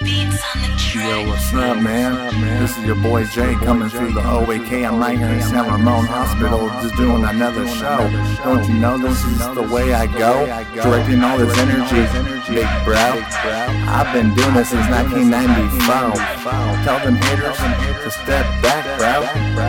beats on the Yo, what's up, man? This is your boy Jay coming through the OAK. I'm right here in San Ramon Hospital just doing another show. Don't you know this is the way I go? Directing all this energy, big bro. I've been doing this since 1994. Tell them haters to step back, bro.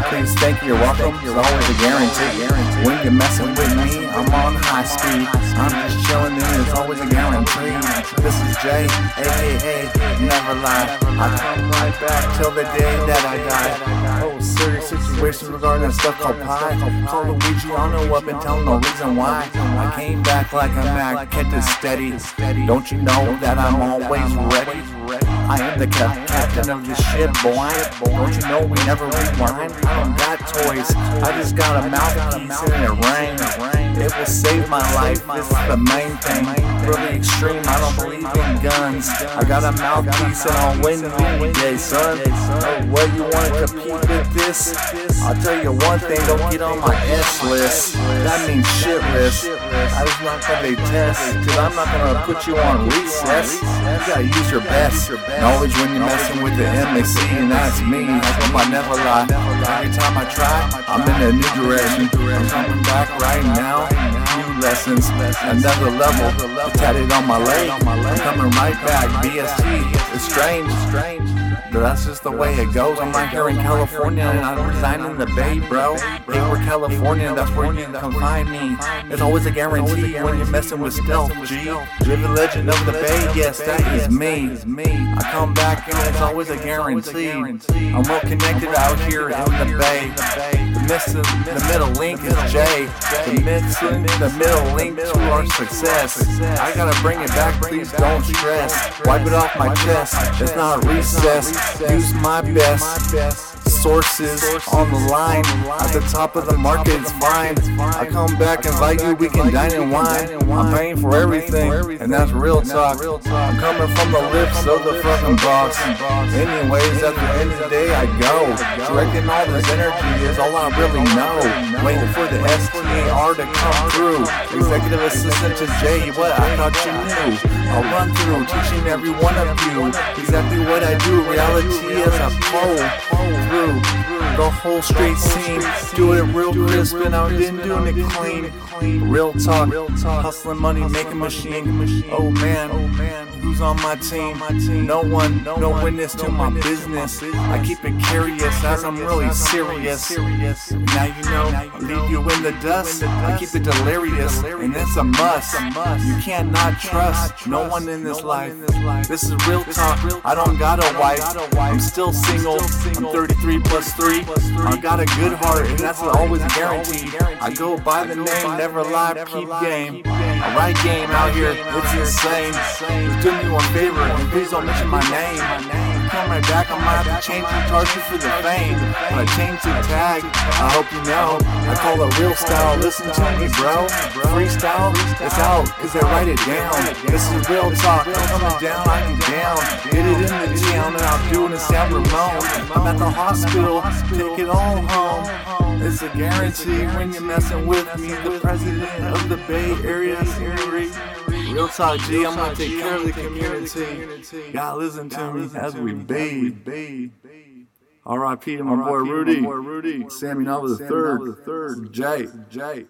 Please thank you, you're welcome. It's always a guarantee. When you're messing with me, I'm on high speed. I'm just chilling and it's always a guarantee. This is Jay, aka Never Lie. I come right back till the day that I die. Oh, serious situation regarding that stuff called pie. Call Luigi Ono up and tell him no reason why. I came back like a Mac, kept it steady. Don't you know that I'm always ready? I am the captain of this ship, boy. Don't you know we never rewind? I don't got toys. I just got a mouthpiece and it rang. It will save my life. This is the main thing. Really extreme. I don't believe in guns. I got a mouthpiece and I'll win any day, son. Oh, well, you want to compete with this? I'll tell you one thing. Don't get on my S list. That means shitless. I just not gonna test. Cause I'm not gonna put you on recess. You gotta use your best. Knowledge when you're messing with the MAC, and that's me. I hope I never lie. Every time I try, I'm in a new direction. I'm coming back right now. New lessons, another level. Tatted on my leg. I'm coming right back. BST. It's strange, strange. That's just the way it goes. I'm right here in California and I reside in the Bay, bro. Hayward, California, that's where you can find me. It's always a guarantee when you're messing with stealth, G. Living legend of the Bay, yes, that is me. I come back and it's always a guarantee. I'm well connected out here in the Bay. Missing, the middle link is J. The missing, the middle link to our success. I gotta bring it back, please don't stress. Wipe it off my chest. It's not a recess. Use my best sources on the line. At the top of the market, it's fine. I come back, invite you, we can dine and wine. I'm paying for everything, and that's real talk. I'm coming from the lips of the fucking boss. Anyways, at the end of the day, I go. Directing all this energy is all I really know. Waiting for the STAR to come through. Executive assistant to Jay, what I thought you knew. I'll run through, teaching every one of you exactly what I do. Reality as a pole through Boom the whole straight scene. Do it real crisp and I didn't doing it clean. Real talk, hustling money, making machine. Oh man, who's on my team? No one, no witness to my business. I keep it curious as I'm really serious. Now you know, I leave you in the dust. I keep it delirious, and it's a must. You cannot trust no one in this life. This is real talk. I don't got a wife. I'm still single. I'm 33 plus 3. I got a good heart, and that's always guaranteed. I go by the name, never lie, keep game. I write game out here, it's insane. Do me one favor, and please don't mention my name. Right back, I might have to change the target for the fame. But I change the tag, I hope you know. I call it real style, listen to me, bro. Freestyle, it's out, cause I write it down. This is real talk, I'm coming down, I am down. Get it in the town, and I'm doing in San Ramon. I'm at the hospital, take it all home. It's a guarantee when you're messing with me, the president of the Bay Area. Real talk, G, I'm gonna take care of the community. God, listen to me as we bathe. R.I.P. to my boy Rudy. Sammy Nova the third. Jay. Jay.